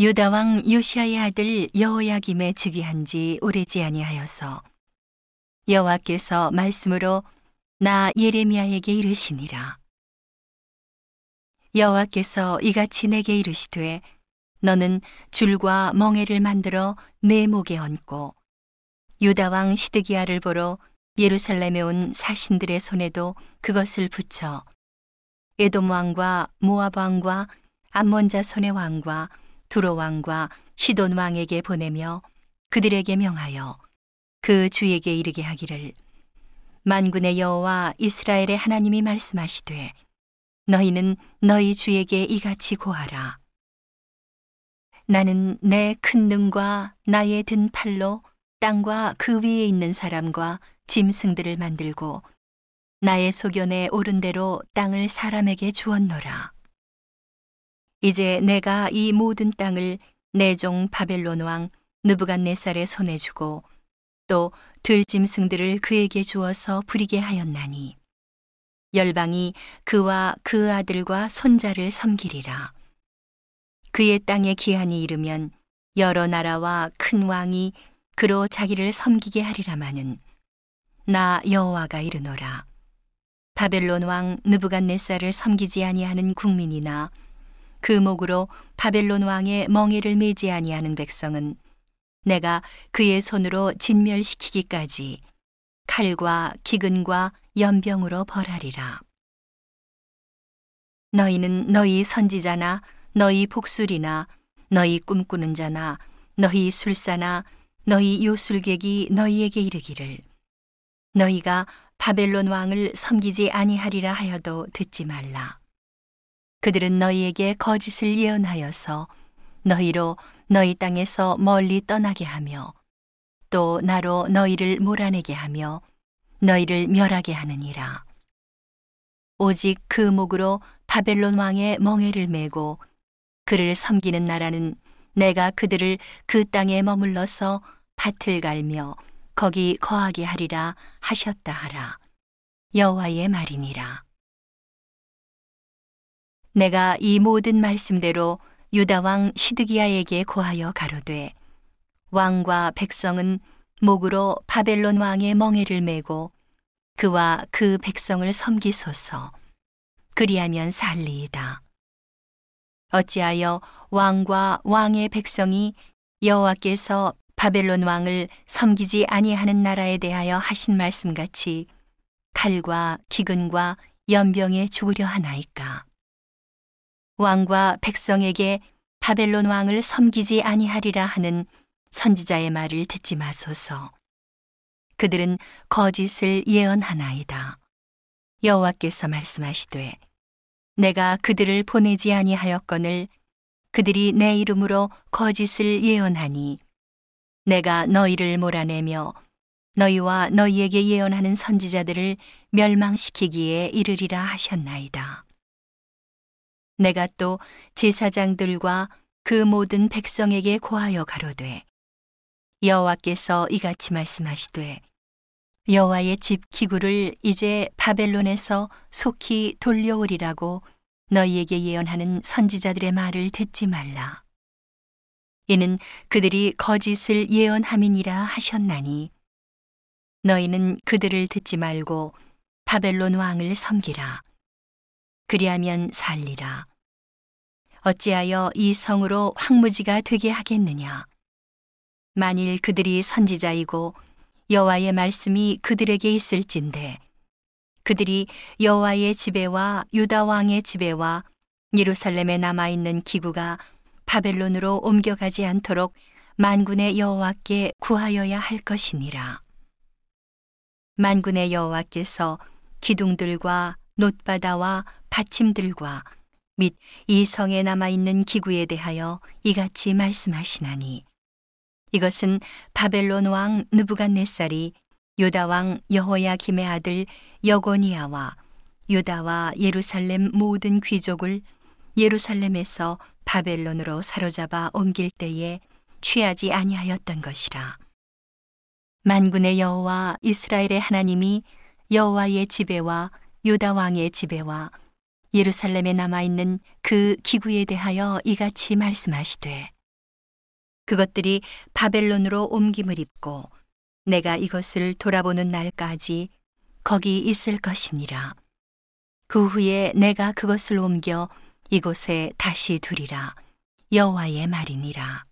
유다 왕 요시아의 아들 여호야김에 즉위한 지 오래지 아니하여서 여호와께서 말씀으로 나 예레미야에게 이르시니라. 여호와께서 이같이 내게 이르시되 너는 줄과 멍에를 만들어 내 목에 얹고 유다 왕 시드기야를 보러 예루살렘에 온 사신들의 손에도 그것을 붙여 에돔 왕과 모압 왕과 암몬 자손의 왕과 두로 왕과 시돈 왕에게 보내며 그들에게 명하여 그 주에게 이르게 하기를 만군의 여호와 이스라엘의 하나님이 말씀하시되 너희는 너희 주에게 이같이 고하라 나는 내 큰 능과 나의 든 팔로 땅과 그 위에 있는 사람과 짐승들을 만들고 나의 소견에 오른 대로 땅을 사람에게 주었노라. 이제 내가 이 모든 땅을 내 종 바벨론 왕 느부갓네살의 손에 주고 또 들짐승들을 그에게 주어서 부리게 하였나니 열방이 그와 그 아들과 손자를 섬기리라. 그의 땅에 기한이 이르면 여러 나라와 큰 왕이 그로 자기를 섬기게 하리라마는 나 여호와가 이르노라 바벨론 왕 느부갓네살을 섬기지 아니하는 국민이나 그 목으로 바벨론 왕의 멍에를 매지 아니하는 백성은 내가 그의 손으로 진멸시키기까지 칼과 기근과 연병으로 벌하리라. 너희는 너희 선지자나 너희 복술이나 너희 꿈꾸는 자나 너희 술사나 너희 요술객이 너희에게 이르기를 너희가 바벨론 왕을 섬기지 아니하리라 하여도 듣지 말라. 그들은 너희에게 거짓을 예언하여서 너희로 너희 땅에서 멀리 떠나게 하며 또 나로 너희를 몰아내게 하며 너희를 멸하게 하느니라. 오직 그 목으로 바벨론 왕의 멍에를 메고 그를 섬기는 나라는 내가 그들을 그 땅에 머물러서 밭을 갈며 거기 거하게 하리라 하셨다 하라. 여호와의 말이니라. 내가 이 모든 말씀대로 유다 왕 시드기야에게 고하여 가로되 왕과 백성은 목으로 바벨론 왕의 멍에를 메고 그와 그 백성을 섬기소서 그리하면 살리이다. 어찌하여 왕과 왕의 백성이 여호와께서 바벨론 왕을 섬기지 아니하는 나라에 대하여 하신 말씀 같이 칼과 기근과 연병에 죽으려 하나이까 왕과 백성에게 바벨론 왕을 섬기지 아니하리라 하는 선지자의 말을 듣지 마소서 그들은 거짓을 예언하나이다 여호와께서 말씀하시되 내가 그들을 보내지 아니하였거늘 그들이 내 이름으로 거짓을 예언하니 내가 너희를 몰아내며 너희와 너희에게 예언하는 선지자들을 멸망시키기에 이르리라 하셨나이다. 내가 또 제사장들과 그 모든 백성에게 고하여 가로되 여호와께서 이같이 말씀하시되 여호와의 집 기구를 이제 바벨론에서 속히 돌려오리라고 너희에게 예언하는 선지자들의 말을 듣지 말라. 이는 그들이 거짓을 예언함이니라 하셨나니 너희는 그들을 듣지 말고 바벨론 왕을 섬기라 그리하면 살리라 어찌하여 이 성으로 황무지가 되게 하겠느냐 만일 그들이 선지자이고 여호와의 말씀이 그들에게 있을진데 그들이 여호와의 집에와 유다 왕의 집에와 예루살렘에 남아 있는 기구가 바벨론으로 옮겨가지 않도록 만군의 여호와께 구하여야 할 것이니라. 만군의 여호와께서 기둥들과 놋바다와 받침들과 및 이 성에 남아 있는 기구에 대하여 이같이 말씀하시나니 이것은 바벨론 왕 느부갓네살이 유다 왕 여호야 김의 아들 여고니아와 유다와 예루살렘 모든 귀족을 예루살렘에서 바벨론으로 사로잡아 옮길 때에 취하지 아니하였던 것이라. 만군의 여호와 이스라엘의 하나님이 여호와의 지배와 유다 왕의 지배와 예루살렘에 남아 있는 그 기구에 대하여 이같이 말씀하시되 그것들이 바벨론으로 옮김을 입고 내가 이것을 돌아보는 날까지 거기 있을 것이니라. 그 후에 내가 그것을 옮겨 이곳에 다시 두리라. 여호와의 말이니라.